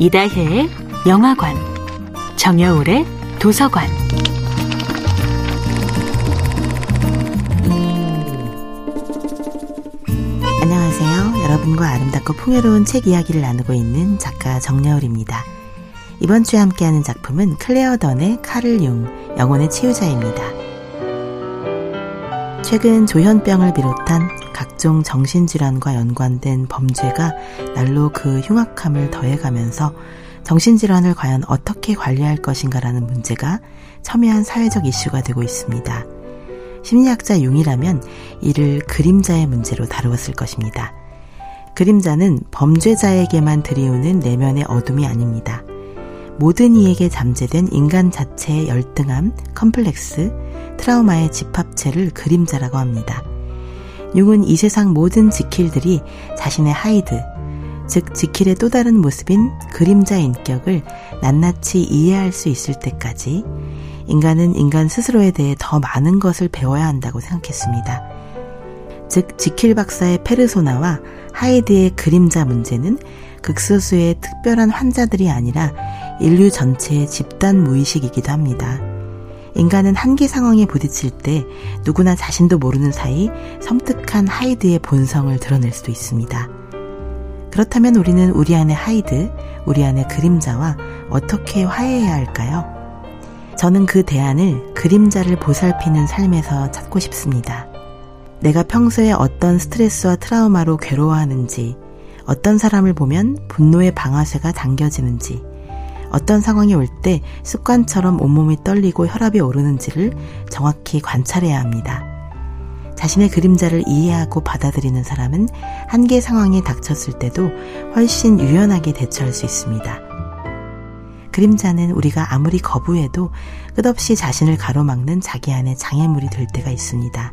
이다혜의 영화관, 정여울의 도서관. 안녕하세요. 여러분과 아름답고 풍요로운 책 이야기를 나누고 있는 작가 정여울입니다. 이번 주에 함께하는 작품은 클레어 던의 카를 융, 영혼의 치유자입니다. 최근 조현병을 비롯한 각종 정신질환과 연관된 범죄가 날로 그 흉악함을 더해가면서 정신질환을 과연 어떻게 관리할 것인가라는 문제가 첨예한 사회적 이슈가 되고 있습니다. 심리학자 융이라면 이를 그림자의 문제로 다루었을 것입니다. 그림자는 범죄자에게만 들이우는 내면의 어둠이 아닙니다. 모든 이에게 잠재된 인간 자체의 열등함, 컴플렉스, 트라우마의 집합체를 그림자라고 합니다. 융은 이 세상 모든 지킬들이 자신의 하이드, 즉 지킬의 또 다른 모습인 그림자 인격을 낱낱이 이해할 수 있을 때까지 인간은 인간 스스로에 대해 더 많은 것을 배워야 한다고 생각했습니다. 즉 지킬 박사의 페르소나와 하이드의 그림자 문제는 극소수의 특별한 환자들이 아니라 인류 전체의 집단 무의식이기도 합니다. 인간은 한계 상황에 부딪힐 때 누구나 자신도 모르는 사이 섬뜩한 하이드의 본성을 드러낼 수도 있습니다. 그렇다면 우리는 우리 안의 하이드, 우리 안의 그림자와 어떻게 화해해야 할까요? 저는 그 대안을 그림자를 보살피는 삶에서 찾고 싶습니다. 내가 평소에 어떤 스트레스와 트라우마로 괴로워하는지, 어떤 사람을 보면 분노의 방아쇠가 당겨지는지, 어떤 상황이 올 때 습관처럼 온몸이 떨리고 혈압이 오르는지를 정확히 관찰해야 합니다. 자신의 그림자를 이해하고 받아들이는 사람은 한계 상황에 닥쳤을 때도 훨씬 유연하게 대처할 수 있습니다. 그림자는 우리가 아무리 거부해도 끝없이 자신을 가로막는 자기 안의 장애물이 될 때가 있습니다.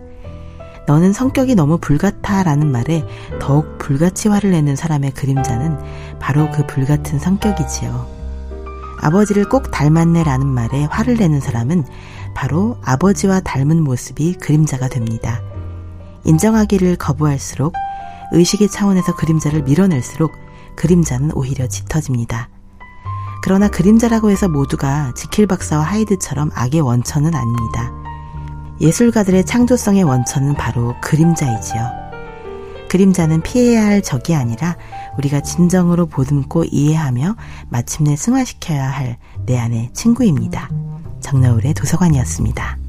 너는 성격이 너무 불같아 라는 말에 더욱 불같이 화를 내는 사람의 그림자는 바로 그 불같은 성격이지요. 아버지를 꼭 닮았네 라는 말에 화를 내는 사람은 바로 아버지와 닮은 모습이 그림자가 됩니다. 인정하기를 거부할수록 의식의 차원에서 그림자를 밀어낼수록 그림자는 오히려 짙어집니다. 그러나 그림자라고 해서 모두가 지킬 박사와 하이드처럼 악의 원천은 아닙니다. 예술가들의 창조성의 원천은 바로 그림자이지요. 그림자는 피해야 할 적이 아니라 우리가 진정으로 보듬고 이해하며 마침내 승화시켜야 할 내 안의 친구입니다. 정너울의 도서관이었습니다.